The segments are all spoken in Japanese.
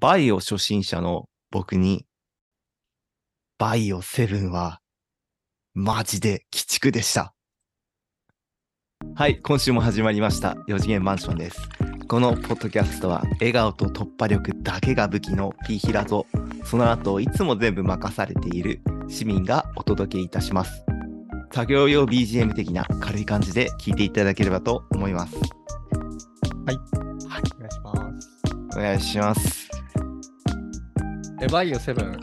バイオ初心者の僕に、バイオ7は、マジで鬼畜でした。はい、今週も始まりました。4次元マンションです。このポッドキャストは、笑顔と突破力だけが武器のピーヒラと、その後、いつも全部任されている市民がお届けいたします。作業用 BGM 的な軽い感じで聞いていただければと思います。お願いします。お願いします。え、バイオ7。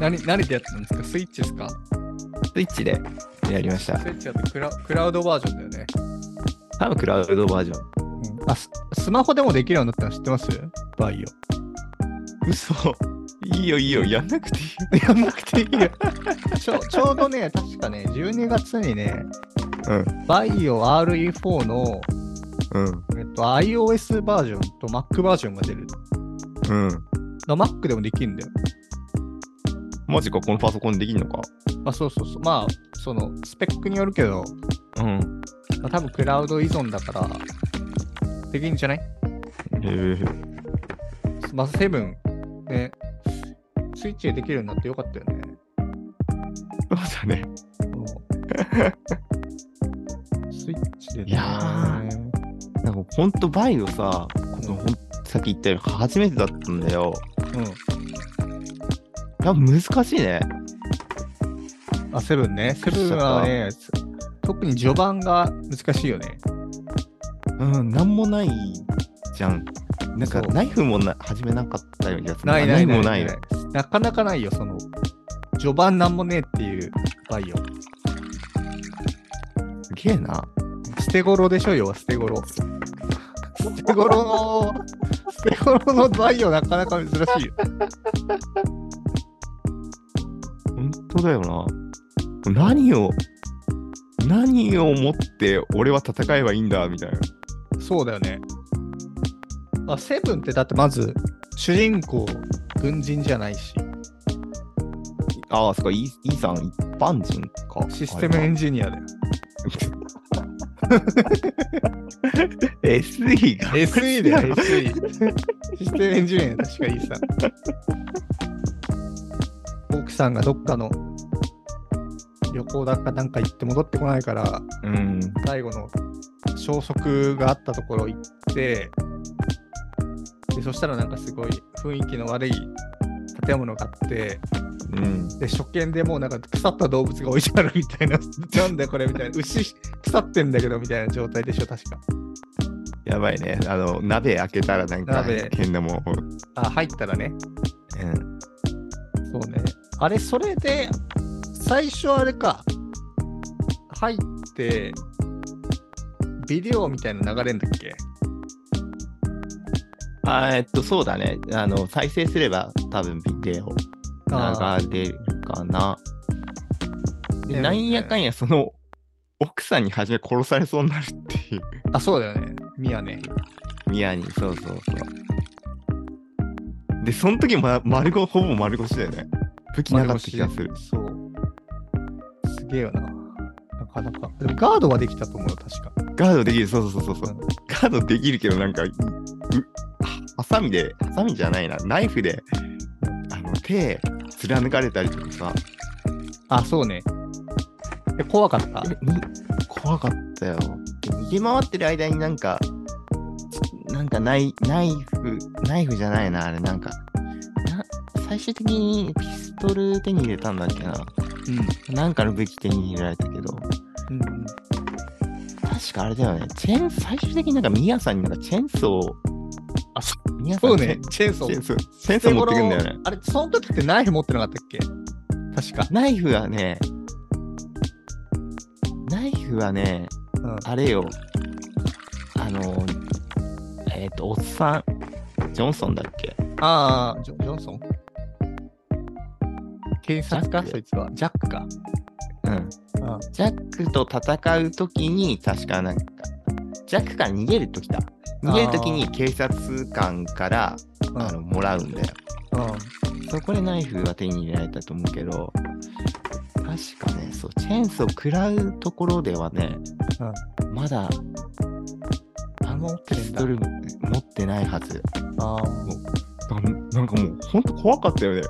何、何でやったんですか？スイッチですか？スイッチでやりましたス。イッチだとクラクラウドバージョンだよね。多分クラウドバージョン。うん、あス、スマホでもできるようになったの知ってます？バイ嘘。いいよいいよ、やんなくていいよ。オ。やんなくていいよ。ちょちょうどね、確かね、12月にね、うん。バイオ RE4 の、うん。えっと、iOS バージョンと Mac バージョンが出る。うん。だ Mac でもできるんだよ。マジか、このパソコンできんのかあ、そうそうそう。まあ、その、スペックによるけど、うん。まあ、多分クラウド依存だから、できるんじゃない？へえ。まあ、セブン、ね、スイッチでできるようになってよかったよね。そうだね。スイッチでね。いやなんかほんとバイオさ、このほんさっき言ったように初めてだったんだよ。うん。やっぱ難しいね。あ、セブンね。セブンはね、特に序盤が難しいよね。うん、なんもないじゃん。なんかナイフもな初めなかったようなやつないないないナイフもないよ。なかなかないよ、その、序盤なんもねえっていうバイオ。すげえな。捨て頃でしょ、要は捨て頃。捨て頃の、捨て頃のバイオなかなか珍しいよ。本当だよな。何を、何をもって俺は戦えばいいんだみたいな。そうだよね。あ、セブンってだってまず、主人公、軍人じゃないし、ああ、そっか、イーさん一般人か。システムエンジニアだよ。SE が。SE だよ、SE。システムエンジニア確かいいさ。奥さんがどっかの旅行だかなんか行って戻ってこないから、うん。最後の消息があったところ行って、でそしたらなんかすごい雰囲気の悪い建物があって、うん。で初見でもうなんか腐った動物が置いてあるみたいな、なんだよこれみたいな、牛腐ってんだけどみたいな状態でしょ、確か。やばいね。あの、鍋開けたらなんか鍋変なもん。あ、入ったらね。うん。そうね。あれ、それで、最初あれか、入って、ビデオみたいな流れんだっけ？あーえっと、そうだね。あの、再生すれば多分ビデオあ流れるかな。で、なんやかんや、その、奥さんに初め殺されそうになるっていう。あ、そうだよね。ミヤね。宮に、そうそうそう。で、その時ま、丸ご、ほぼ丸腰だよね。武器なかった気がする。そう。すげえよな。なかなか。でもガードはできたと思うよ、確か。ガードできる、そうそうそうそう。うんガードできるけど、なんか、ハサミで、ハサミじゃないな、ナイフで、あの、手、貫かれたりとかさ、あ、そうね。え、怖かった？怖かったよ。で逃げ回ってる間になんか、ちなんかナイナイフ、ナイフじゃないな、あれ、なんか、な最終的にピストル手に入れたんだっけな。うん。なんかの武器手に入れられたけど、うんうん。確かあれだよね。チェーン、最終的になんかミヤさんになんかチェーンソー、あ、そミヤさんそうね。チェーンソー。チェーンソー、チェーンソー持ってくんだよね。あれ、その時ってナイフ持ってなかったっけ？確か。ナイフはね、ナイフはね、うん。あれよ、あの、えっ、と、おっさん、ジョンソンだっけ？ああ、ジョンソン？警察か？そいつは？ジャックか？うん。うんジャックと戦うときに、確かなんか、ジャックから逃げるときだ。逃げるときに警察官から、うんあのもらうんだよ。うん。そこでナイフは手に入れられたと思うけど、確かね、そう、チェーンソー食らうところではね、まだ、あ、持ってるんだ。ピストル持ってないはず。ああのなんかもうほんと怖かったよね。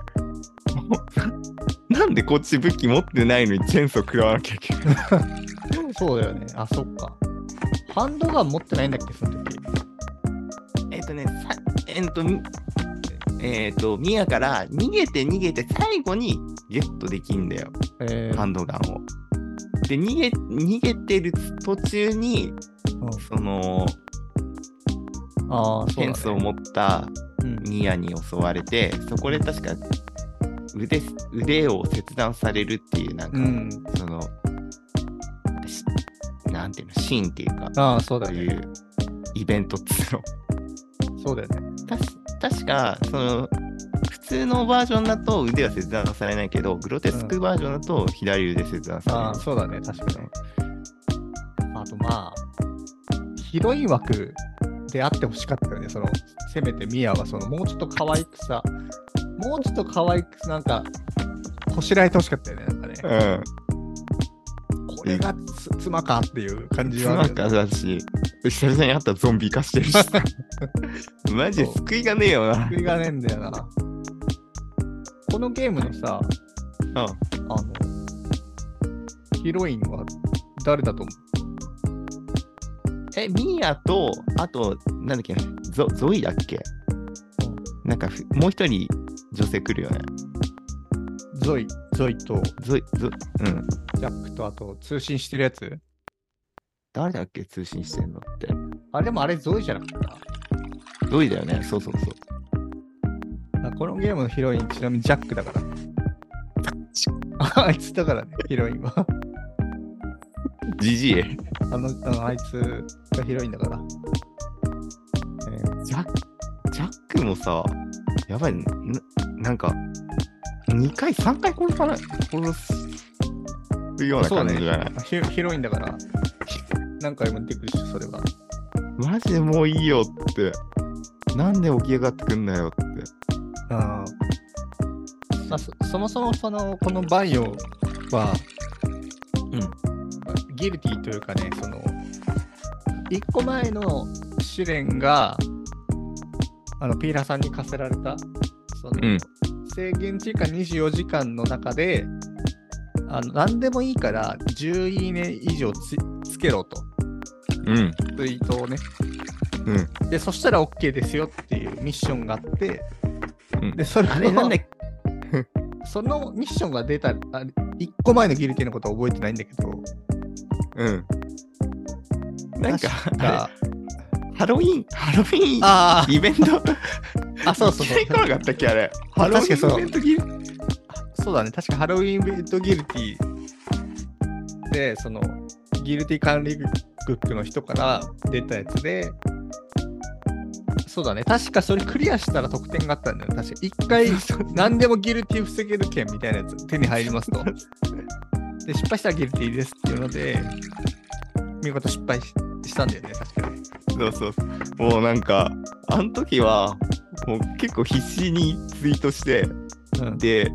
なんでこっち武器持ってないのにチェーンソー食らわなきゃいけない そうだよね。あ、そっか。ハンドガン持ってないんだっけ、その時。えっとね、さえっと、みえっと、ミヤから逃げて逃げて最後にゲットできんだよ、えーハンドガンを。で、逃げ、逃げてる途中に、うんその、ああ、そうだ、フェンスをね。持ったうんミヤに襲われて、そこで確か腕腕を切断されるっていう、なんか、うん。その、しなんていうの、シーンっていうか、ああ、そうだね。いうイベントっつうの。そうだよね。たし確か、その、普通のバージョンだと腕は切断されないけど、グロテスクバージョンだと左腕切断さああ、そうだね。確かに。あと、まあ、ヒロイン枠であってほしかったよね。その、せめてミアは、その、もうちょっと可愛くさ、もうちょっと可愛く、なんか、こしらえてほしかったよね。なんかね。うん。これがつ妻かっていう感じはあなんるよね。かだし、久々に会ったらゾンビ化してるしさ。マジで救いがねえよな。救いがねえんだよな。このゲームのさ、うん。あの、ヒロインは誰だと思え、ミヤと、あと、なんだっけ、ゾゾイだっけ？なんかふ、もう一人女性来るよね。うゾイ、ゾイとゾイ、ゾうん。ジャックとあと通信してるやつ？誰だっけ、通信してんのって。あれでもあれゾイじゃなかった？ゾイだよね。そうそうそう。あこのゲームのヒロイン、ちなみにジャックだから。ああいつだからね、ヒロインは。ジジイ？あの、あのあいつがヒロインだから。えージャック、ジャックもさ、やばい、ななんか、2回、3回殺さない、殺すような感じじゃない、ヒヒロインだから、何回も出てくるでしょ、それは。マジでもういいよって。なんで起き上がってくんだよって。あまあ、そそもそもそのこのバイオは、うんギルティというかね、その、1個前の試練が、あの、ピーラさんに課せられた、その、うん制限時間24時間の中で、あの何でもいいから10いいね以上つつけろと、うん。ツイートをね。うん。で、そしたら OK ですよっていうミッションがあって、うんで、それあれなん そのミッションが出た、あ1個前のギルティのことは覚えてないんだけど、けうん。なんか、ハロウィン、ハロウィンあイベント、あ、あ、そうそうそういかなかったっけあれ。ハロウィンイベントギルそうだね、確かハロウィンイベントギルティで、その、ギルティ管理局の人から出たやつで、そうだね、確かそれクリアしたら得点があったんだよね。確か一回、何でもギルティ防げる券みたいなやつ手に入りますと。で、失敗したらギルティですっていうので、見事失敗ししたんだよね、確かに。そうそう。もうなんか、あの時は、もう結構必死にツイートして、うん、で、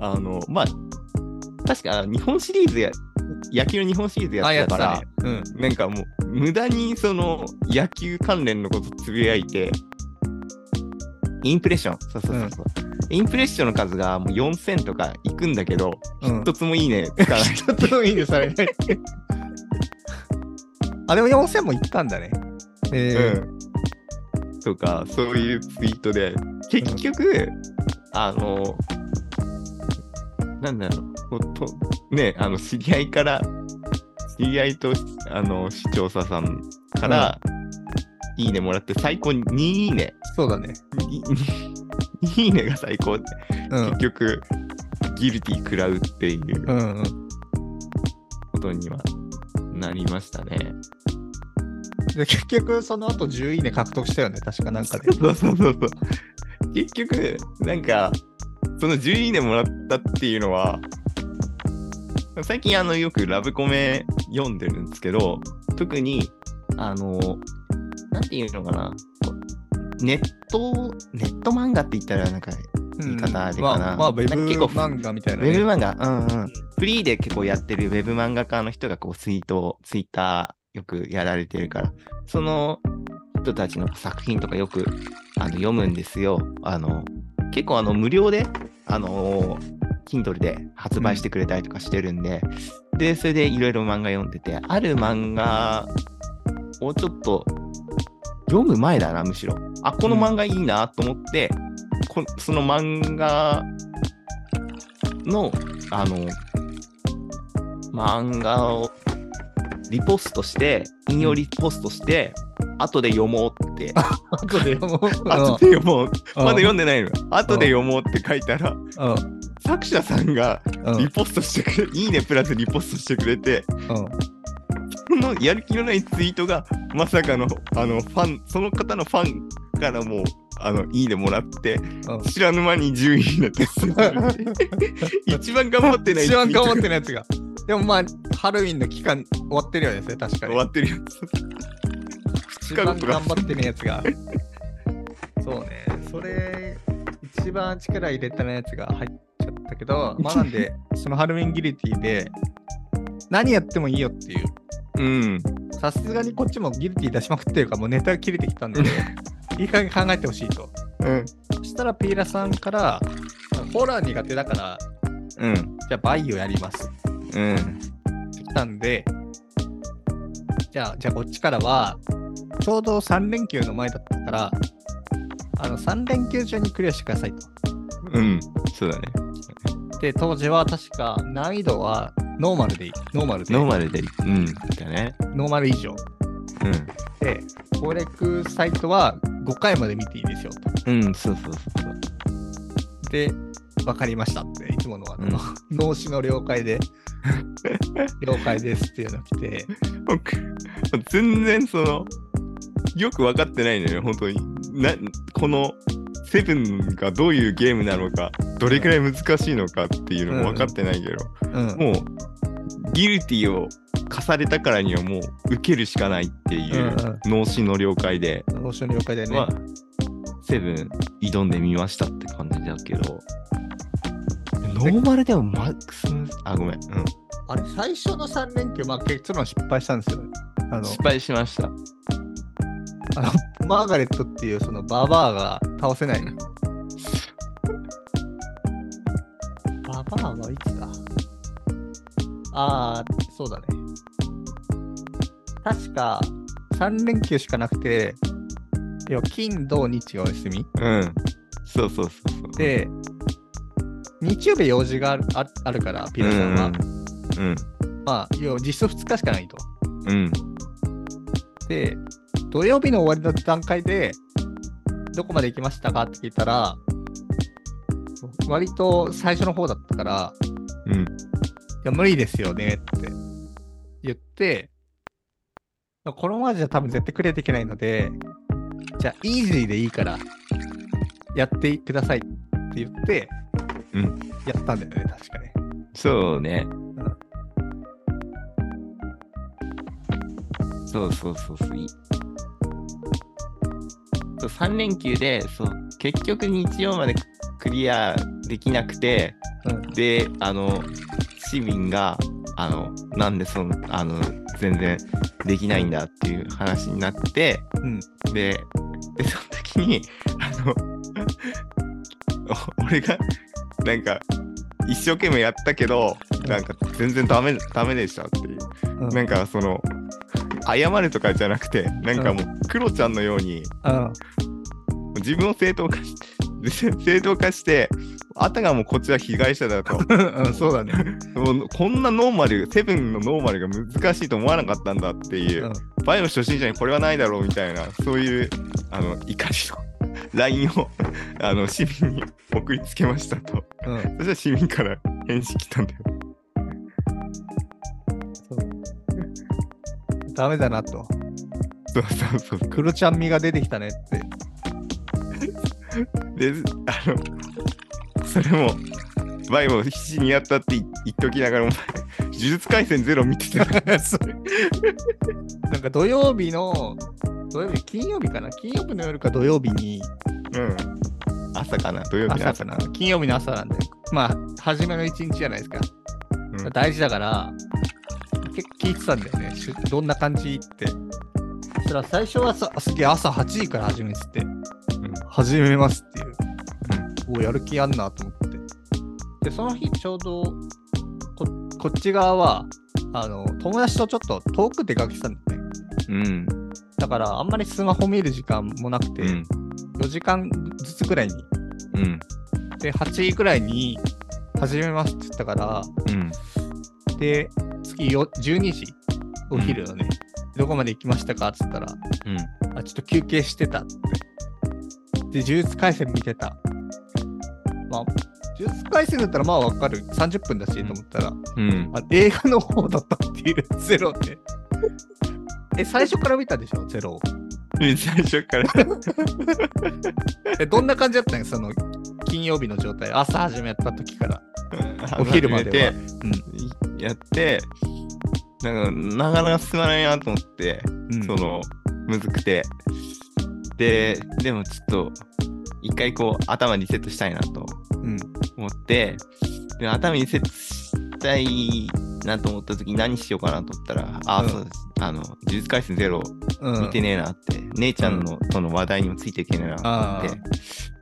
あの、まあ、確か日本シリーズや、野球の日本シリーズやあ、ってたから、ね。うん。なんかもう、無駄にその野球関連のことつぶやいて、インプレッション、そうそうそうそう、インプレッションの数がもう4000とかいくんだけど、うん一つもいいねつかない。一つもいいね、それね。あ、でも4000もいったんだね。えーうん。とか、そういうツイートで、結局、あの、なんだろう、とね、あの、知り合いから、知り合いと、あの、視聴者さんから、いいねもらって、最高に2いいね。そうだね。いいいねが最高で、うん結。局、ギルティ食らうっていううんうん。ことにはなりましたね。で、結局、その後10いいね獲得したよね、確かなんかで。そうそうそうそう。結局、なんか、その10いいねもらったっていうのは、最近あのよくラブコメ読んでるんですけど、特に、あの、なんていうのかな、ネット、ネット漫画って言ったらなんか、言い方あれかなまあ、まあ、ウェブ漫画みたいウな、ね。ェブ漫画、うんうん。フリーで結構やってるウェブ漫画家の人がこうツイート、ツイッターよくやられてるから、その人たちの作品とかよくあの読むんですよ。あの結構あの無料で、あの Kindle で発売してくれたりとかしてるんで、で、それでいろいろ漫画読んでて、ある漫画をちょっと読む前だな、むしろ。あ、この漫画いいなと思って、こその漫画の、あの、漫画をリポストして、引用リポストして、後で読もうって、後でもう、後で読もう、まだ読んで、でないのよ。後で読もうって書いたら、うん。作者さんがうん。リポストしてくれ、いいねプラスリポストしてくれて、うん。そのやる気のないツイートが、まさかの、あの、ファン、その方のファンからも、あの、いいねもらって、うん知らぬ間に10いいね達成するって 一番頑張ってない一番頑張ってるないやつが。でもまあ、ハロウィンの期間終わってるよね、確かに終わ。ってるや一番頑張ってるやつが。そうね、それ、一番力入れたやつが入っちゃったけど、まあなんで、そのハロウィンギルティで、何やってもいいよっていう。つ。うん。さすがにこっちもギルティ出しまくってるから、もうネタが切れてきたんで、いい加減考えてほしいと。うん。そしたらピーラさんから、ホラー苦手だから、うん。じゃあバイオやります。うん。ってきたんで、じゃあ、じゃあこっちからは、ちょうど3連休の前だったから、あの3連休中にクリアしてくださいと。うん。そうだね。で、当時は確か難易度はノーマルでいい。ノーマルで。ノーマルで、うん。だね。ノーマル以上。うん。で、攻略サイトは5回まで見ていいですよと。うん、そうそうそうで、わかりましたって、いつものあの、うん脳死の了解で、了解ですっていうの来て、僕、全然その、よく分かってないのよ、本当に。な、この、セブンがどういうゲームなのか、どれくらい難しいのかっていうのも分かってないけど、うん。もう、ギルティを課されたからにはもう受けるしかないっていう脳死の了解で、脳死の了解でね。まあ、セブン挑んでみましたって感じだけど、ノーマルでもマックスあ、ごめん。うん。あれ、最初の3連休、まあ結論失敗したんですよ。あの、失敗しました。あのマーガレットっていうそのババアが倒せない。ババアはいつだ？ああ、そうだね。確か3連休しかなくて、要は金、土、日がお休み。うん。そうそうそうそう。で、日曜日用事があるああるから、ピラさんは。うん。まあ、要は実質2日しかないと。うん。で、土曜日の終わりの段階で、どこまで行きましたかって聞いたら、割と最初の方だったから、うん。いや、無理ですよねって言って、このままじゃ多分絶対クリアできないので、じゃあ、イージーでいいから、やってくださいって言って、うんやったんだよね、確かね。そうね。そうそうそうそう。いそう3連休でそう結局日曜までクリアできなくて、うんで、あの、市民が、あの、なんでその、あの、全然できないんだっていう話になって、うん。で、でその時に、あの、お 俺が、なんか、一生懸命やったけど、なんか全然ダメ、ダメでしたっていう。うんなんかその、謝るとかじゃなくて、なんかもう、クロちゃんのように、うん。自分を正当化し正当化して、あたがもうこっちは被害者だと。うん、そうだね。もうこんなノーマル、セブンのノーマルが難しいと思わなかったんだっていうう、んバイオ初心者にこれはないだろうみたいな、そういうあの怒りの LINE を あの市民に送りつけましたと。うん。そしたら市民から返信来たんだよ。ダメだなと。そうそうそう。クロちゃん味が出てきたねって。で、あの、それも、バイオ必死にやったって言言っときながらも、呪術廻戦ゼロ見てて、なんか土曜日の、土曜日、金曜日かな？金曜日の夜か土曜日に、うん。朝かな？土曜日の朝かな？金曜日の朝なんで、まあ、初めの一日じゃないですか。うん。大事だから、結構聞いてたんだよね。どんな感じって。そしたら最初はさ、すげえ朝8時から始めてて、始めますっていう。おやる気あんなと思って。で、その日ちょうどこ、こっち側は、あの、友達とちょっと遠く出かけてたんだよね。うん。だから、あんまりスマホ見る時間もなくて、うん。4時間ずつくらいに。うん。で、8時くらいに始めますって言ったから、うん。で、次よ12時、お昼のね、どこまで行きましたかって言ったら、うん。あ、ちょっと休憩してたって。で、呪術廻戦見てた。まあ、呪術廻戦だったらまあわかる。30分だしと思ったら、うん。あ映画の方だったっていう、ゼロって。え、最初から見たでしょ、ゼロを。最初から。え、どんな感じだったのその、金曜日の状態。朝始めた時から。お昼まではうん。やって、なんか、なかなか進まないなと思って、うん。その、むずくて。で、でもちょっと、一回こう、頭リセットしたいなとうん。思って、で頭リセットしたいなと思った時に何しようかなと思ったら、あ、うんそうです。あの、呪術廻戦ゼロうん。見てねえなって、姉ちゃんのとの話題にもついていけねえなとあ思っ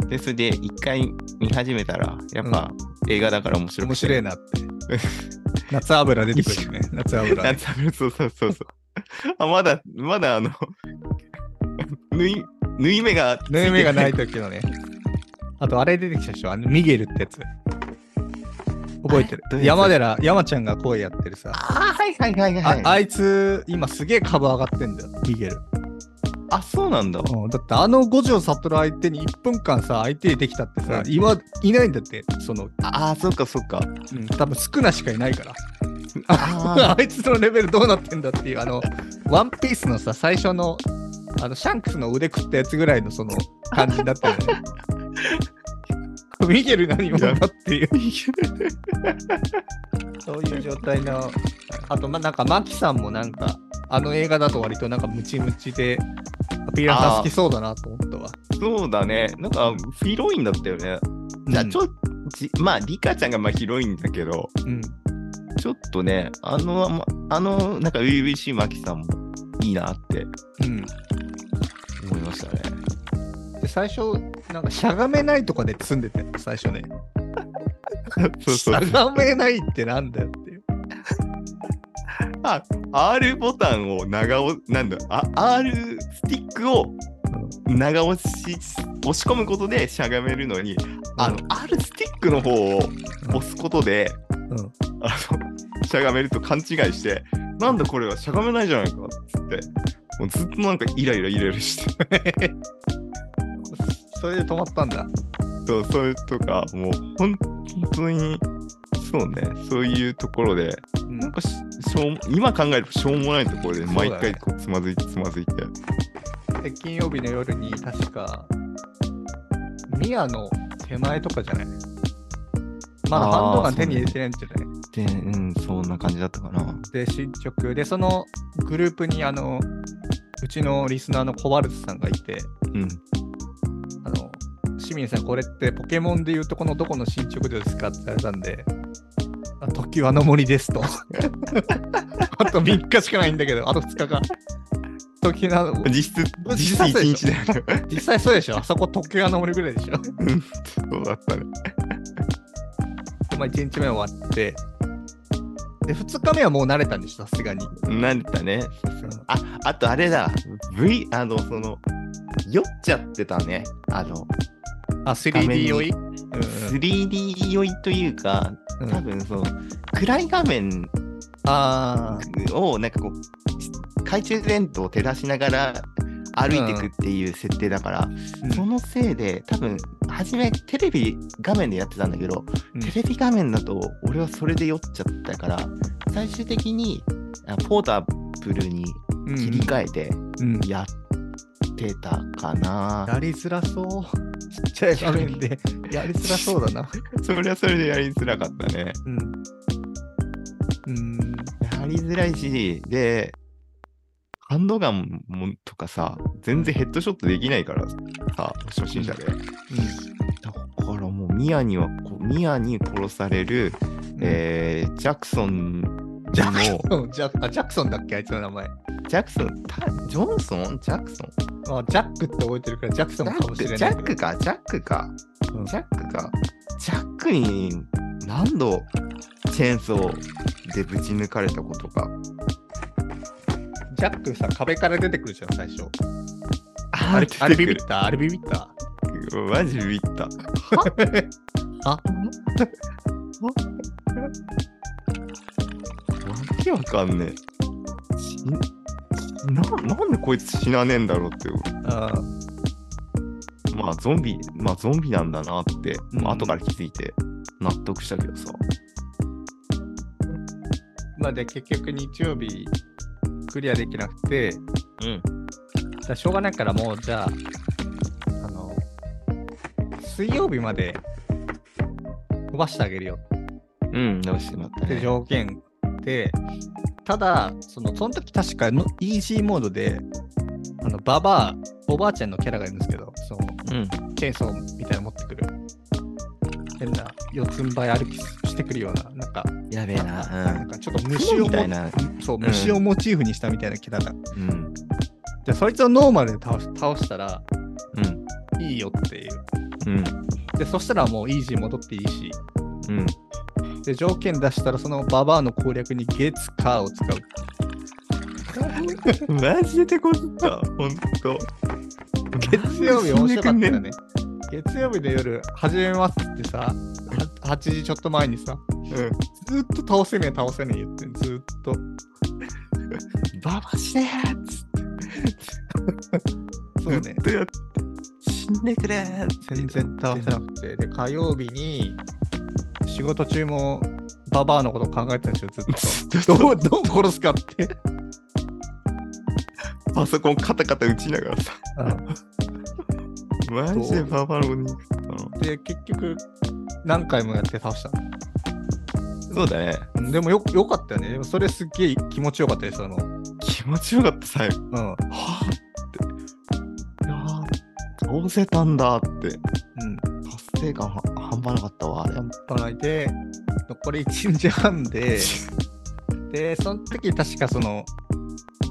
て、で、それで一回見始めたら、やっぱ映画だから面白くて。面白いなって。夏油出てくるね。夏油。夏油そうそうそうそう。あ、まだ、まだあの、縫い、縫い目が縫い目がない時のね。あと、あれ出てきたでしょ？あの、ミゲルってやつ。覚えてる山寺、山ちゃんが声やってるさ。あーはいはいはいはい。ああいつ、今すげえ株上がってんだよ、ミゲル。あ、そうなんだ。うんだってあの五条悟相手に1分間さ、相手できたってさ、うん今いないんだって、その、ああ、そっかそっか。うん、多分少なしかいないから。あ あいつのレベルどうなってんだっていう、あの、ワンピースのさ、最初の、あの、シャンクスの腕食ったやつぐらいのその感じだったよね。ミゲル何者だっていう、そういう状態の、あと、ま、なんか、マキさんもなんか、あの映画だと割となんかムチムチで、アピーラーさん好きそうだなと思ったわ。そうだね。なんか、ヒロインだったよね。じゃあ、ちょっと、じまあ、リカちゃんがまあヒロインだけど、うん。ちょっとね、あの、まあの、なんか、初々しいマキさんもいいなってうん。思いましたね。で、最初、なんかしゃがめないとかで積んでて、最初ね。そうそうしゃがめないってなんだよっていう。あ、R ボタンを長押なんだ、あ R スティックを長押し、押し込むことでしゃがめるのに、あの、R スティックの方を押すことで、うん。あの、しゃがめると勘違いして、なんだこれはしゃがめないじゃないかっつって、もうずっとなんかイライライライラして、それで止まったんだ。そう、それとか、もう本当に、そうね、そういうところで、うんなんかししょう今考えるとしょうもないところで毎回こうつまずいてつまずいて。で金曜日の夜に確か、宮の手前とかじゃない？まだハンドガン手に入れてないんじゃない？で、うん、そんな感じだったかな。で、進捗。で、そのグループに、あの、うちのリスナーのコバルツさんがいて、うん。清水さん、これってポケモンでいうとこのどこの進捗ですかって言われたんで、あ時はの森ですと。あと3日しかないんだけど、あと2日か。時はの実質、実質1実際そうでしょ日だよね。実際そうでしょあそこ時はの森ぐらいでしょそうだったね。でまあ、1日目終わって、で、2日目はもう慣れたんでしょ、さすがに。慣れたね。あ、あとあれだ。V、あの、その、酔っちゃってたね。あの、あ、画面 3D に酔い、うん 3D 酔いというか、うん。多分そう、暗い画面あをなんかこう、懐中電灯を照らしながら歩いていくっていう設定だから、ーそのせいで多分初めテレビ画面でやってたんだけど、うん。テレビ画面だと俺はそれで酔っちゃったから最終的にあポータブルにうん。切り替えてうん。やってたかな、やりづらそう。ちっちゃい画面でやりづらそうだな。それはそれでやりづらかったねうん。うん。やりづらいしでハンドガンもとかさ全然ヘッドショットできないからさ初心者でだからもうミアにはミアに殺される、うんえージャクソンジャのクソンジャあジャクソンだっけあいつの名前。ジャクソン、たジョンソン？ジャクソン？まあ、ジャックって覚えてるから、ジャクソンかもしれない。ジャックか、ジャックか？うんジャックか？ジャックに何度チェーンソーでぶち抜かれたことか。ジャックさ、壁から出てくるじゃん、最初。ああれ、あれビビっる。た？あれビビった？マジビビった。あわけわかんねえ。しななんでこいつ死なねえんだろうって。あまあゾンビ、まあゾンビなんだなって、うんまあ後から気づいて納得したけどさ。まあで、結局日曜日クリアできなくて、うん。だからしょうがないからもう、じゃあ、あの、水曜日まで飛ばしてあげるようん、どうしてもらったってね。条件で、ただ、そのその時確かのイージーモードで、あのババア、おばあちゃんのキャラがいるんですけど、そのうん。チェーンソーみたいなの持ってくる。変な四つん這い歩きしてくるような、なんか、やべえな。なんかちょっとうん。虫をもみたいな。そう、ん虫をモチーフにしたみたいなキャラが。うん。で、そいつをノーマルで倒し倒したらうん。いいよっていう。うん。で、そしたらもうイージー戻っていいし、うん。で、条件出したらそのババアの攻略に月カーを使う。マジで手こずった？ほんと。月曜日面白かったよね。ね。月曜日の夜、始めますってさ、は8時ちょっと前にさ、うん。ずっと倒せねえ、倒せねえ言ってんずっと。ババしてーっつって。そうね。死んでくれーって全然倒せなくて。で、火曜日に、仕事中もババアのこと考えてたんですよ、ずっと。どう、どう殺すかって。パソコンカタカタ打ちながらさ。マジでババロに行ったの。で、結局、何回もやって倒したそうだね。の。でもよよかったよね。でもそれすっげえ気持ちよかったです、あの。気持ちよかった、最後。うん。はぁって。いやー、倒せたんだって。うん。達成感は半端なかったわ、あれ。半端ないで、残り1日半で、で、その時確かその、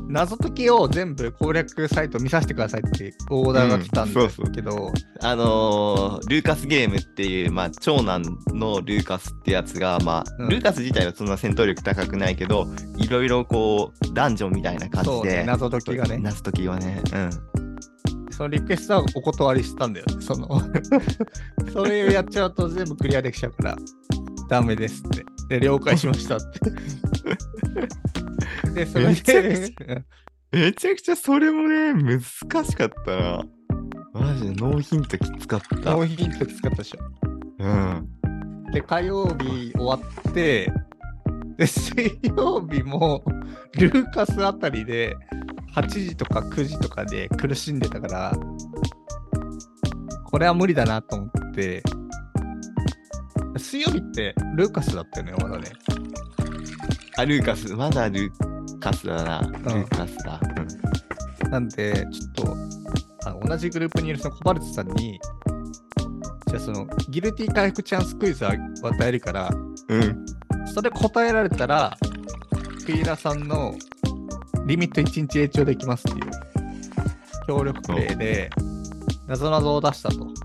謎解きを全部攻略サイト見させてくださいってオーダーが来たんうんですそうそうけど、あのールーカスゲームっていう、まあ、長男のルーカスってやつが、まあ、うんルーカス自体はそんな戦闘力高くないけど、いろいろこう、ダンジョンみたいな感そうね、じで、謎解きがね、謎解きはね、うん。そのリクエストはお断りしたんだよね。その それをやっちゃうと全部クリアできちゃうから、ダメですって。で、了解しましたって。で、それめちゃくで、めちゃくちゃそれもね、難しかったな。マジでノーヒントきつかった。ノーヒント使ったでしょ。うん。で、火曜日終わって、で、水曜日も、ルーカスあたりで、8時とか9時とかで苦しんでたから、これは無理だなと思って、水曜日ってルーカスだったよね、まだね。あ、ルーカス、まだルーカスだな。ルーカスだ。なんで、ちょっと、あの同じグループにいるそのコバルトさんに、じゃあその、ギルティ回復チャンスクイズを与えるから、うん。うん。それ答えられたら、ピーラさんのリミット1日延長できますっていう協力プレイで、なぞなぞを出したと。呪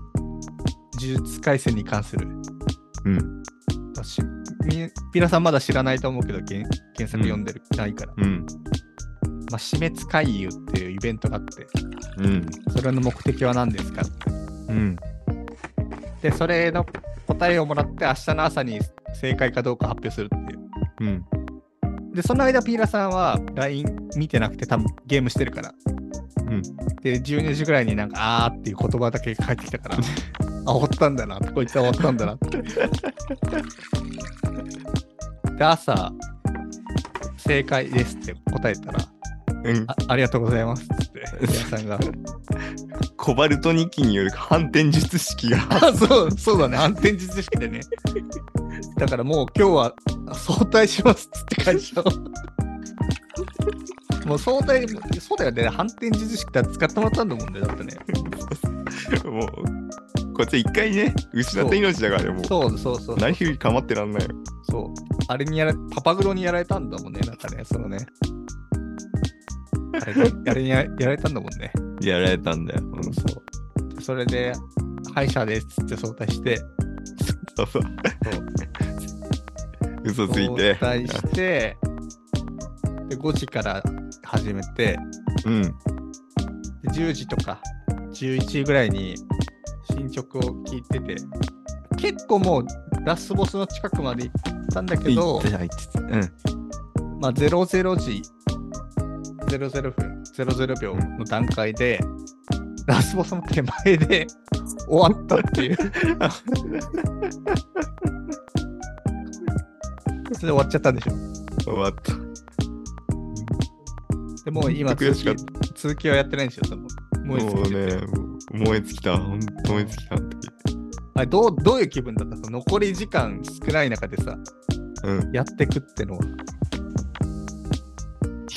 術廻戦に関する。うん。しみピーラさんまだ知らないと思うけど、原原作読んでる、ないから。うん。まあ、死滅回遊っていうイベントがあって、うん。それの目的は何ですかうん。で、それの答えをもらって、明日の朝に正解かどうか発表するっていう。うん。で、その間、ピーラさんは LINE 見てなくて、多分ゲームしてるから。うん。で、12時ぐらいになんか、あーっていう言葉だけ返ってきたから、あ、終わったんだな、こいつは終わったんだなって。で、朝、正解ですって答えたら、うん。あありがとうございますって、ピーラさんが。コバルト2機による反転術式が。あ、そう、そうだね。暗転術式でね。だからもう今日は早退しますっつって会社を。もう早退、そうだよね。反転術式って使ってもらったんだもんね。だってね。もう、こっち一回ね、失った命だからね、もう。そうそうそう。ナイフかまってらんないよ。そう。あれにやらパパグロにやられたんだもんね。なんかね、そのね。あれで あれにややられたんだもんね。やられたんだよ。うんそう。それで、歯医者ですって早退して、そうそう。嘘つい早て。退して、で5時から始めて、うん。で10時とか11時ぐらいに進捗を聞いてて、結構もうラスボスの近くまで行ったんだけど。うん。まあ、00時、00分、00秒の段階で、ラスボスの手前で終わったっていう。それで終わっちゃったんでしょ？終わった。でもう今続き、はやってないんですよ。その燃え尽もうきててね、もう燃え尽きた。ほんと燃え尽きた。あの時あれどうどういう気分だった？その残り時間少ない中でさ、うん。やってくってのは。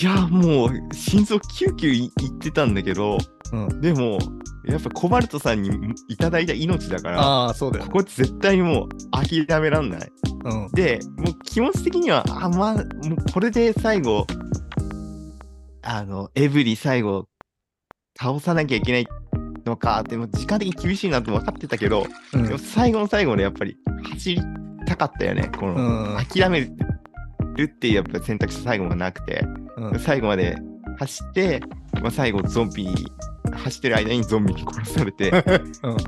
いや、もう、心臓キューキュいってたんだけど、うん、でも、やっぱコバルトさんにいただいた命だから、ああ、そうだよ、ね。ここ絶対にもう諦めらんない。うん、で、もう気持ち的には、あ、まあ、もうこれで最後、あの、エブリ最後、倒さなきゃいけないのかって、もう時間的に厳しいなって分かってたけど、うんでも最後の最後でやっぱり走りたかったよね。この、うん諦めるっていうやっぱ選択肢最後がなくて、うん最後まで走って、まあ、最後ゾンビ、走ってる間にゾンビに殺されて、うん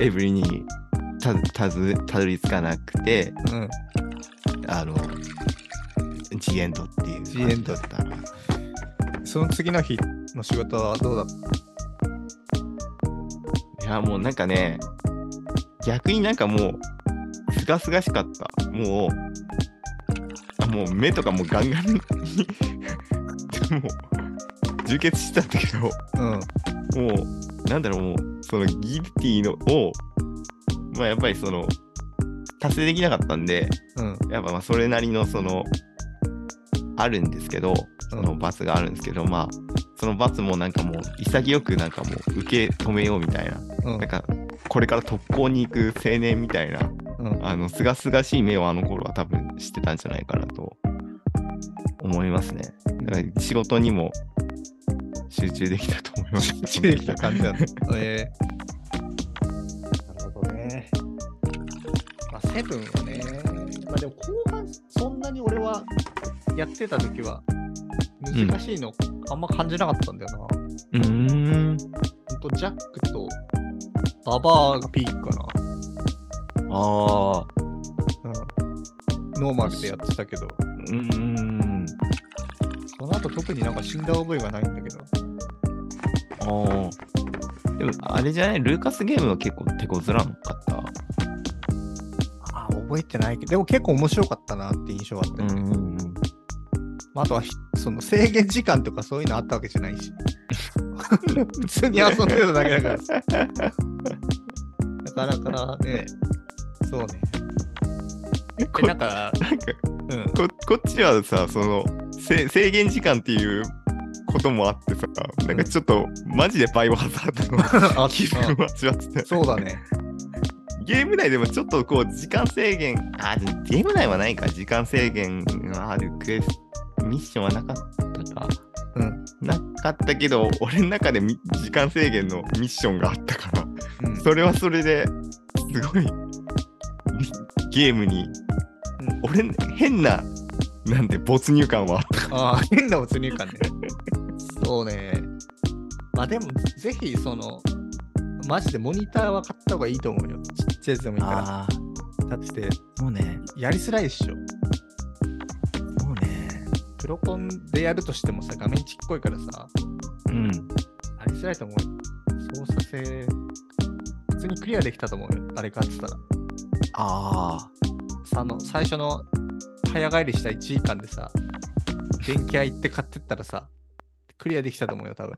エブリにたたずたどり着かなくて、うんあの、ジエンドっていう。ジエンドだったら。その次の日の仕事はどうだった？いや、もうなんかね、逆になんかもう、すがすがしかった。もう、あもう目とかもうガンガンに、もう、充血してたんだけど、うん。もう、なんだろう、もう、そのギルティのを、まあやっぱりその、達成できなかったんで、うん。やっぱまあそれなりのその、あるんですけど、その罰があるんですけど、まあ、その罰もなんかもう、潔くなんかもう受け止めようみたいな、うんなんか、これから特攻に行く青年みたいな、うん。あの、すがすがしい目をあの頃は多分してたんじゃないかなと思いますね。だから仕事にも集中できたと思います。集中できた感じだった。えー、なるほどね。まあ、セブンはね、まあでも後半、そんなに俺はやってた時は、難しいのあんま感じなかったんだよな。うーん。ほんと、ジャックとババアがピークかな。ああ。うん。ノーマルでやってたけど、うーん。その後特になんか死んだ覚えがないんだけど。ああ。でも、あれじゃない？ルーカスゲームは結構手こずらんかった？ああ、覚えてないけど、でも結構面白かったなって印象があったよね。ん。まあ、あとはひその制限時間とかそういうのあったわけじゃないし。普通に遊んでただけだからさ。なかなかね、そうね。こえなんか、なんかうん。ここっちはさそのせ制限時間っていうこともあってさなんかちょっとマジでバイオハザードの あ気分は味わってたそうだね。ゲーム内でもちょっとこう時間制限あゲーム内はないか。時間制限があるクエスミッションはなかったか。うん。なかったけど俺の中でみ時間制限のミッションがあったから。うん、それはそれですごいゲームにうん俺変ななんで没入感はあったああ、変な没入感ね。そうね。まあでも、ぜひ、その、マジでモニターは買った方がいいと思うよ。ちっちゃいやつでもいいから。あだって、そうねやりづらいっしょ。そうねプロコンでやるとしてもさ、画面ちっこいからさ、うんやりづらいと思うよ。操作性、普通にクリアできたと思うよ。あれ買ってたら。ああの最初の早帰りした1時間でさ電気屋行って買ってったらさクリアできたと思うよ多分。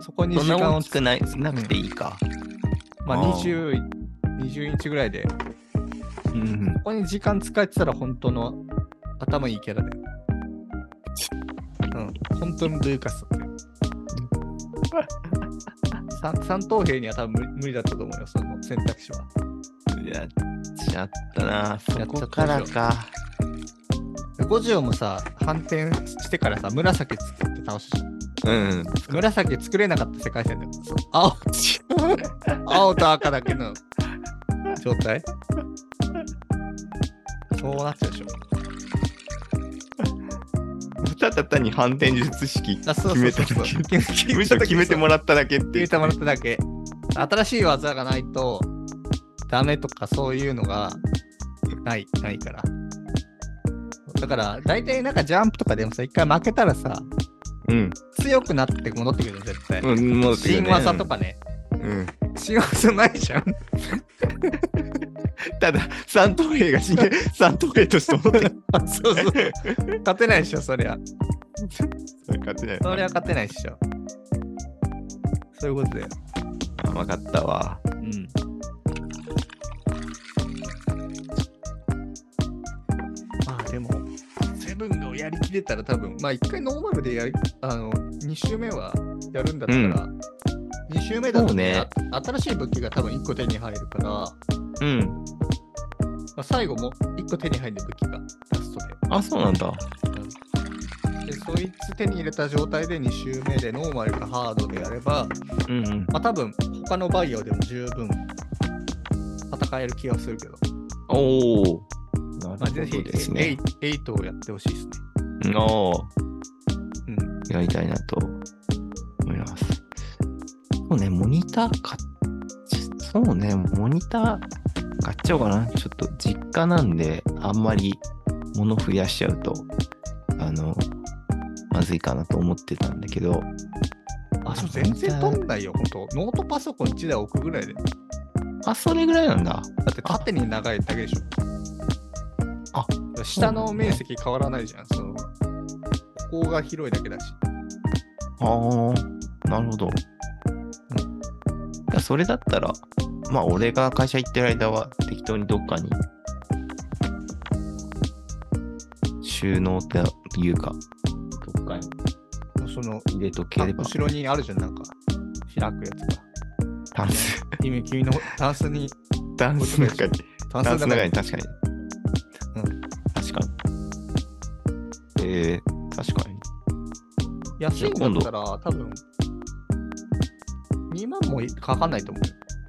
そこに時間をそんな大きくなくていいか、うん、まあ 20, あ20インチぐらいで、うん、ん、ここに時間使えてたら本当の頭いいキャラだよ。うん。本当のルーカスだっよ 3等兵には多分無理だったと思います、その選択肢は。やっちゃったな、そこからか。五条もさ、反転してからさ、紫作って倒したうん、うん、紫作れなかった世界線だか、青、青と赤だけの状態？そうなっちゃうでしょ。ただ単に反転術式決。めたむしろ決めてもらっただけって決めてもらっただけ。新しい技がないとダメとかそういうのがない、ないから。だから、大体なんかジャンプとかでもさ、一回負けたらさ、うん。強くなって戻ってくるの、絶対。うん、もう新技とかね。うん。新技ないじゃん。ただ、三等兵が死んで、三等兵として戻ってあそうそう。勝てないでしょ、そりゃ。勝てない。そりゃ勝てないでしょ。そういうことだよ。あ分かったわ。うん。まあでも、セブンをやりきれたら多分、まあ一回ノーマルでやり、あの、2周目はやるんだったら、うん2周目だとね新しい武器が多分1個手に入るから、まうん。あ、最後も1個手に入る武器がラストで。あ、そうなんだ。で、そいつ手に入れた状態で2周目でノーマルかハードでやれば、うんうん。まあ多分他のバイオでも十分戦える気がするけど、おお。なるほどですね。8, 8をやってほしいですね。うんおーうん。やりたいなと思います。そうね、モニター買っそうね、モニター買っちゃおうかな。ちょっと実家なんで、あんまり物増やしちゃうと、あの、まずいかなと思ってたんだけど、あ、そう全然取んないよ、ほんと。ノートパソコン1台置くぐらいで。だあ、それぐらいなんだ。って縦に長いだけでしょ。あ、下の面積変わらないじゃん。そのここが広いだけだし。ああ、なるほど。それだったら、まあ、俺が会社行ってる間は適当にどっかに収納っていうか、どっかにその、入れとけあれば、後ろにあるじゃん、なんか。開くやつが。タンス、君、君のタンスに、タンスの中に、タタンスの中にに。確かに。うん確かに。えー、確かに。安いんだったら、多分、2万もかかんないと思う。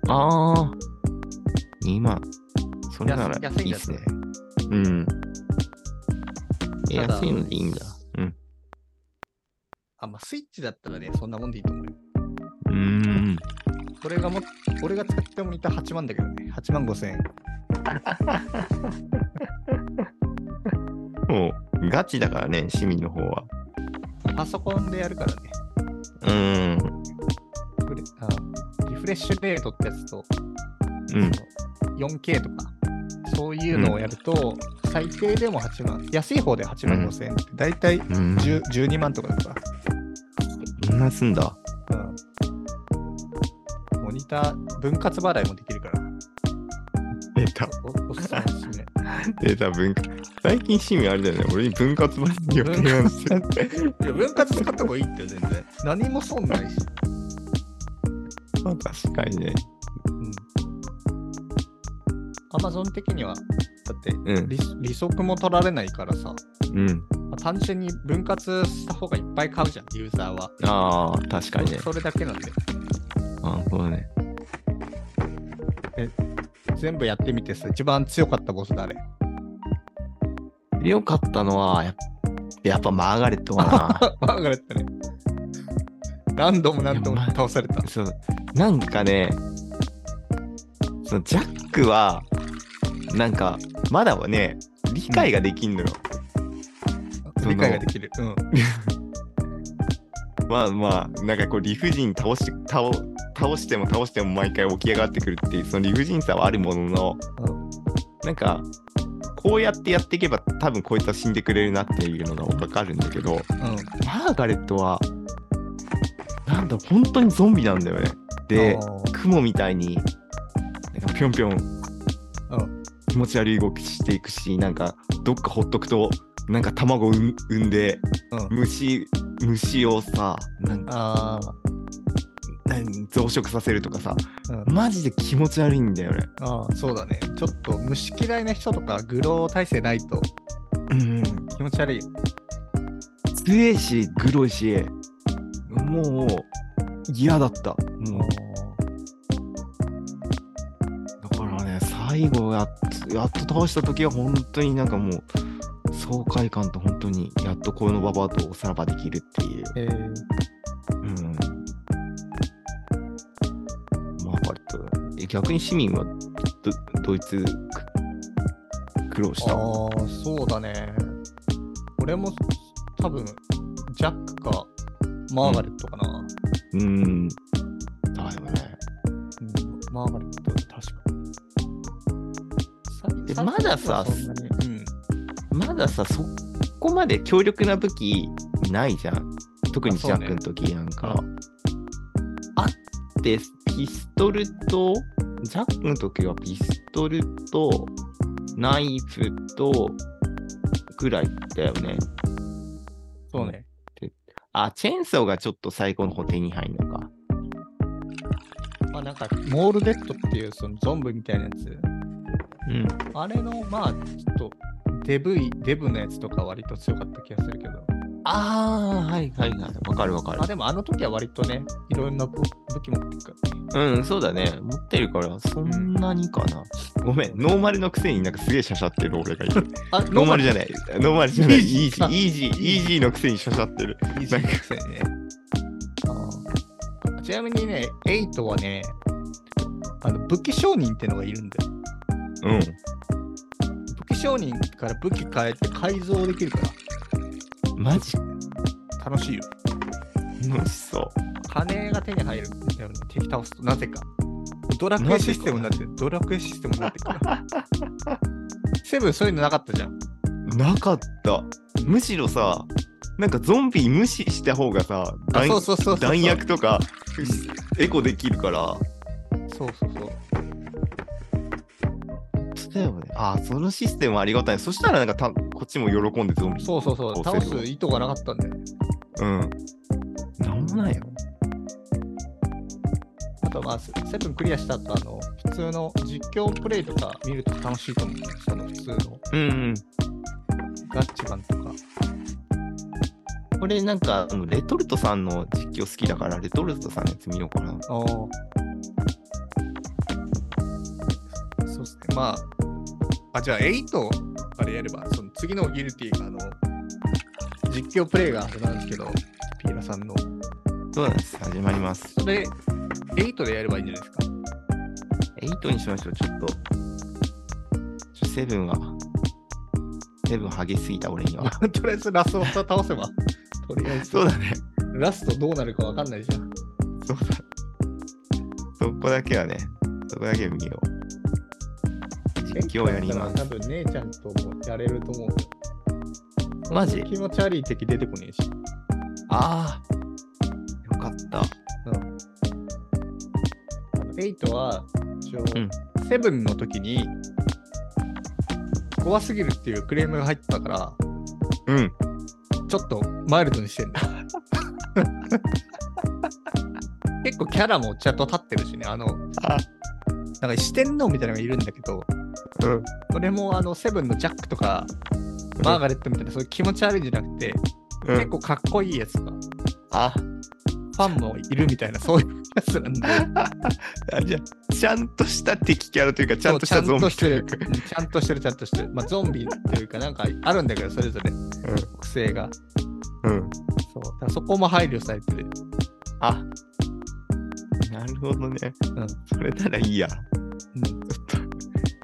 ああ、2万。それなら安いいいっすね。うん。安いのでいいんだ。うん。あ、まあ、スイッチだったらね、そんなもんでいいと思うよ。うーん。これがも、俺が使ってたモニター8万だけどね。8万5千円。もう、ガチだからね、市民の方は。パソコンでやるからね。うーん。フレあリフレッシュレートってやつと、うん。4K とか、そういうのをやると、最低でも8万。安い方で8万5千円って、だいたいうん。10 12万とかだかそんなすんだ。ら。うん。モニター、分割払いもできるから。出た。おおすすめ。出た文化。最近市民あれだよね。俺に分割版に予定がしてる。いや、分割使った方がいいってよ、全然。何も損ないし。まあ確かにね。うん。アマゾン的には、だってうん。利、利息も取られないからさ、うん。まあ単純に分割した方がいっぱい買うじゃん、ユーザーは。ああ、確かにね。それだけなんで。あそうだね。全部やってみてさ、一番強かったボス誰？よかったのは、やっやっぱマーガレットか マーガレットね。何度も何度も倒されたな。。そう。なんかね、そのジャックは、なんか、まだはね、理解ができんのよ。その理解ができる。うん。まあまあ、なんかこう理不尽倒し倒倒しても倒しても毎回起き上がってくるっていうその理不尽さはあるものの、なんかこうやってやっていけば多分こいつは死んでくれるなっていうのが分かるんだけどうん。マーガレットはだ本当にゾンビなんだよね。で雲みたいになんかぴょんぴょんうん。気持ち悪い動きしていくしなんかどっかほっとくとなんか卵を産産んでうん。虫虫をさなんか増殖させるとかさあ、うん。マジで気持ち悪いんだよね。ああ、そうだね。ちょっと虫嫌いな人とか、グロー耐性ないと、うん。気気持ち悪い。強いし、グロいし、もう嫌だった。もうだからね、最後やっやっと倒した時は本当になんかもう爽快感と本当にやっとこのババアとおさらばできるっていう。えー、うん。まあ割と、え逆に市民はどドイツく苦労した。ああ、そうだね。俺も多分、ジャックかマーガレットかな。うん。だよね。うん、マーガレット、確か。でさまださうん。まださ、そこまで強力な武器ないじゃん。特にジャックの時なんか。あって、ピストルと、ジャックの時はピストルと、ナイフと、ぐらいだよね。そうね。あ、チェーンソーがちょっと最後の方手に入るのか。まあなんか、モールデッドっていうそのゾンビみたいなやつ。うん。あれの、まあ、ちょっと、デブい、デブのやつとか割と強かった気がするけど。ああ、はいはいはい。わかるわかるまあ。でもあの時は割とね、いろんな武武器持ってるからね。うん、そうだね。持ってるから、そんなにかな。ごめん、ノーマルのくせになんかすげえしゃしゃってる俺がいる。あ、ノーマルじゃない。ノーマル？じゃない。イイージーージー、イージー、イージーのくせにしゃしゃってる。いいじゃん、くせにね。あーちなみにね、エイトはね、あの武器商人ってのがいるんだよ。うん。武器商人から武器変えて改造できるかマジら楽しいよ。楽しそう。金が手に入るんだよね、敵倒すと、なぜか。ドラクエシステムになってる、ドラクエシステムになってる。セブンそういうのなかったじゃん。なかった。むしろさ、なんかゾンビ無視した方がさ、あ弾そうそうそうそう。弾薬とかエコできるから。そうそうそう。だよね。ああ、そのシステムありがたい。そしたらなんかたこっちも喜んでゾンビ。そうそうそう。倒す意図がなかったんだよね。うん。なんもないよ。あとまあ、セセブンクリアした後、あの、普通の実況プレイとか見ると楽しいと思う。その普通のうんうん。ガッチマンとか。これなんか、レトルトさんの実況好きだから、レトルトさんのやつ見ようかな。ああ。そうっすね。まあ、あ、じゃあ8あれやれば、その次のギルティがあの、実況プレイがあれなんですけど、ピーラさんの。そうなんです。始まります。それ、8でやればいいんじゃないですか？8にしましょう、ちょっと。ちょセブンは、セブン激しすぎた、俺には。とりあえずラストを倒せば。とりあえず。そうだね。ラストどうなるかわかんないじゃん。そうだ。そこだけはね、そこだけ見よう。実況やります。多分姉ちゃんともやれると思う。マジ？気持ち悪い敵出てこねえし。ああ、よかった。うん。あの、8は、一応、うんセブンの時に、怖すぎるっていうクレームが入ってたから、うん。ちょっとマイルドにしてんだ。結構キャラもちゃんと立ってるしね、あの、あなんか四天王みたいなのがいるんだけど、うん。これもあの、セブンのジャックとか、マーガレットみたいな、そういう気持ち悪いんじゃなくて、うん、結構かっこいいやつが、フあァンもいるみたいな、そういうやつなんで、あ、じゃあ、ちゃんとした敵キャラというか、ちゃんとしたゾンビちゃんとしてるちゃんとしてる、ちゃんとしてる。まあ、ゾンビっていうか、なんかあるんだけど、それぞれ特性が。うん。うん。そう。だからそこも配慮されてる。あ、なるほどね。うん。それならいいや。うん。ちょっと、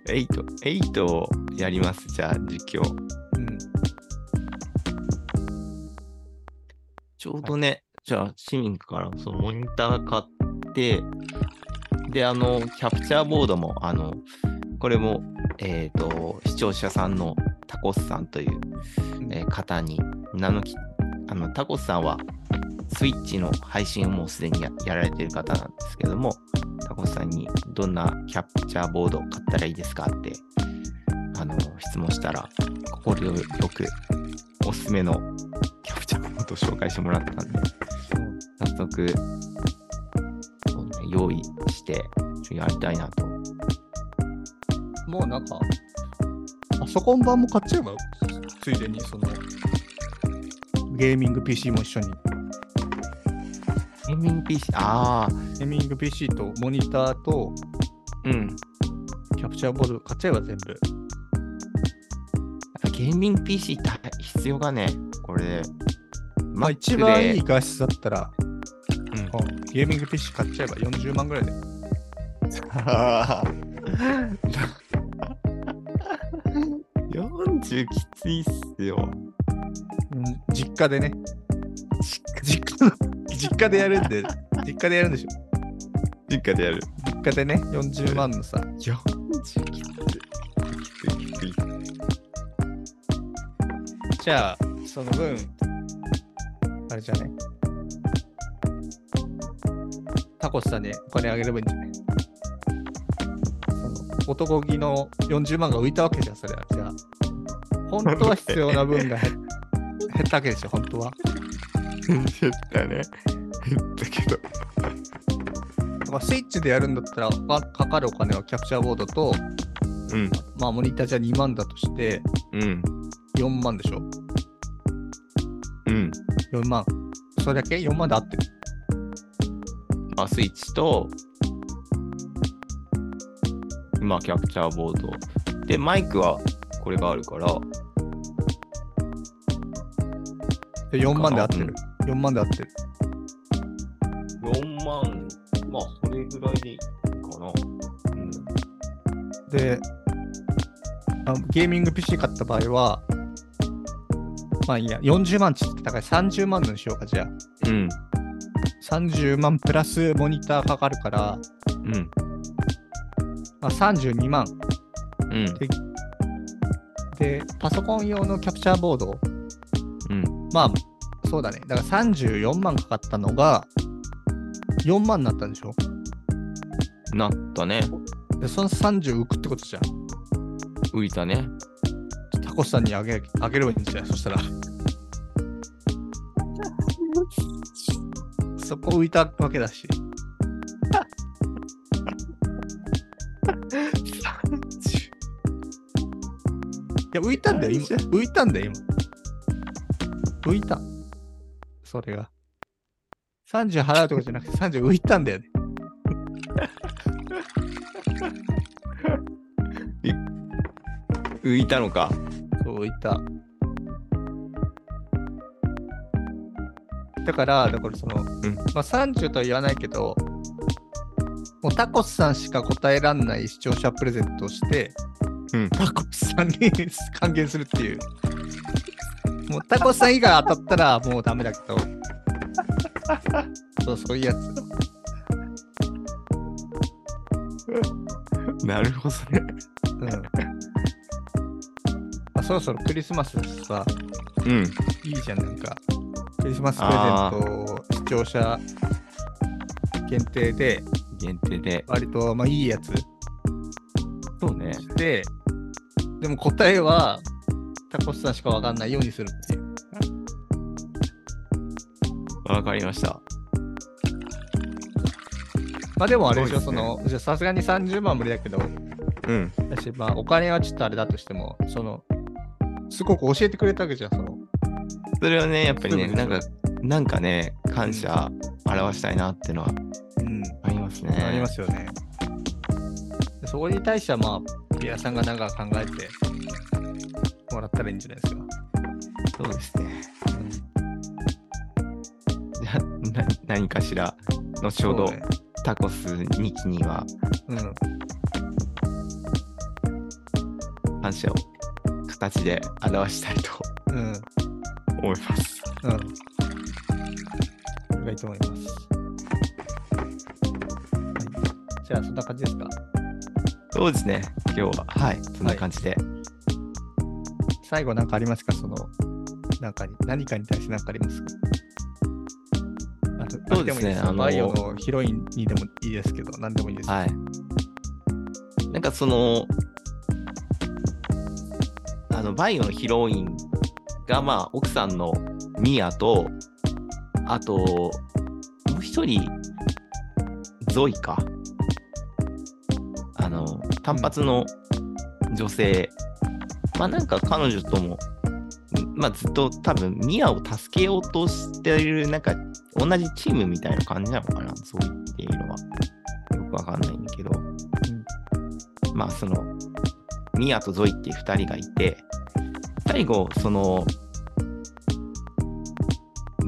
8、8をやります。じゃあ、実況。うん。ちょうどね、じゃあ、市民からそのモニター買って、で、あの、キャプチャーボードも、あの、これも、えっ、と、視聴者さんのタコスさんという、えー方に名のき、あの、タコスさんは、スイッチの配信をもうすでにやられてる方なんですけども、タコさんにどんなキャプチャーボードを買ったらいいですかって、あの、質問したら、心よくおすすめのキャプチャーボードを紹介してもらったんで、早速、用意して、やりたいなと。もうなんか、パソコン版も買っちゃえば、ついでに、その、ゲーミング PC も一緒に。ゲーミング PC、ああ、ゲーミング PC とモニターとうん。キャプチャーボード買っちゃえば全部。ゲーミング PC 大必要がね、これ。まあ一番いいで画質だったら、うんあゲーミング PC 買っちゃえば40万ぐらいで。あー40きついっすよ。うん実家でね。実家の実家でやるんで、実家でやるんでしょ。実家でやる。実家でね、40万のさ、40きつい。きついきつい。じゃあ、その分、あれじゃね。タコスさんにお金あげればいいんじゃない男気の40万が浮いたわけじゃん、それは。じゃあ、本当は必要な分が減 減ったわけでしょ、本当は。減ったね。減ったけど。だからスイッチでやるん。だったら、かかるお金はキャプチャーボードと、うん。まあ、モニターじゃ2万だとして、うん。4万でしょ。うん。4万。それだけ ?4 万で合ってる。まあ、スイッチと、まあ、キャプチャーボード。で、マイクはこれがあるから、で4万で合ってる。4万で合ってる。4万、まあ、これぐらいでいいかな。うん。で、あゲーミング PC 買った場合は、まあいいや、40万ちって高い30万のにしようか、じゃあ。うん。30万プラスモニターかかるから、うん。まあ、32万。うん。で、パソコン用のキャプチャーボード、うん。まあ、そうだね。だから34万かかったのが、4万になったんでしょ？なったね。で、その30浮くってことじゃん。浮いたね。タコスさんにあげあげればいいんじゃないそしたら。そこ浮いたわけだし。いや、浮いたんだよ、今。浮いたんだよ、今。浮いた。それが。30払うとかじゃなくて30浮いたんだよね。浮いたのか。そう、浮いた。だから、だからその、んまあ30とは言わないけど、もうタコスさんしか答えらんない視聴者プレゼントをして、うん。タコスさんに 還元するっていう。もうタコスさん以外当たったらもうダメだけど。そう、そういうやつ。なるほどね。うん。まあ、そろそろクリスマスさ、うん。いいじゃん、なんか。クリスマスプレゼントを視聴者限定で、限定で。割とまあいいやつそうね。で、でも答えはタコスさんしかわかんないようにするっていう。わかりました。まあでもあれでしょ、ねの、じゃあさすがに30万は無理だけど、うん。だし、まあお金はちょっとあれだとしても、その、すごく教えてくれたわけじゃん、その。それはね、やっぱりね、なんか、なんかね、感謝表したいなってのはうん。ありますね。ありますよね。でそこに対してはまあ、皆さんがなんか考えてもらったらいいんじゃないですか。そうですね。じゃあ、な何かしら、後ほど、ねタコス2期にはうん。感謝を形で表したいとうん。思います。うん。がいいと思います。はい、じゃあ、そんな感じですか？そうですね。今日は、はい、そんな感じで。最後なんかありますか？その、なんかに、何かに対して何かありますか？そうですねあのバイオのヒロインにでもいいですけど、何でもいいです。はい。なんかその、あの、バイオのヒロインが、まあ、奥さんのミアと、あと、もう一人、ゾイか。あの、単発の女性。まあなんか彼女とも、まあ、ずっと多分ミアを助けようとしている、なんか同じチームみたいな感じなのかな、そう言っていうのは。よくわかんないんだけど。まあ、その、ミアとゾイっていう2人がいて、最後、その、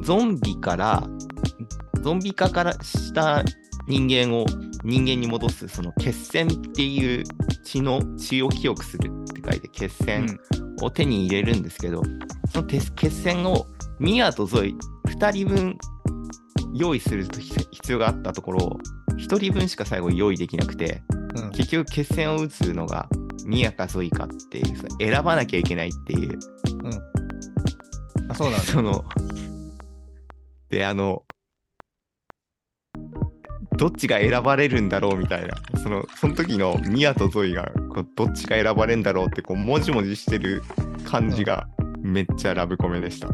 ゾンビから、ゾンビ化からした人間を人間に戻す、その血栓っていう血の血を記憶するって書いて血栓を手に入れるんですけど、その手血栓をミアとゾイ2人分用意する必要があったところ、1人分しか最後用意できなくて、うん。うん結局血栓を打つのがミアかゾイかっていう、選ばなきゃいけないっていう、あ、そうなんだ。その、で、あの、どっちが選ばれるんだろうみたいな、その、その時のミアとゾイがこうどっちが選ばれるんだろうって、こう、もじもじしてる感じがめっちゃラブコメでした。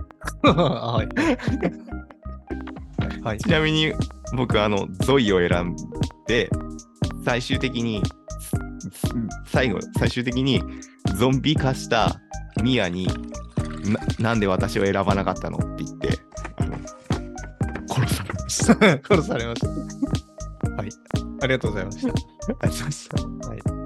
はい。はい。ちなみに僕あのゾイを選んで最終的にす最後最終的にゾンビ化したミアにななんで私を選ばなかったのって言って殺されました。殺されました。はい。ありがとうございました。ありがとうございました。はい。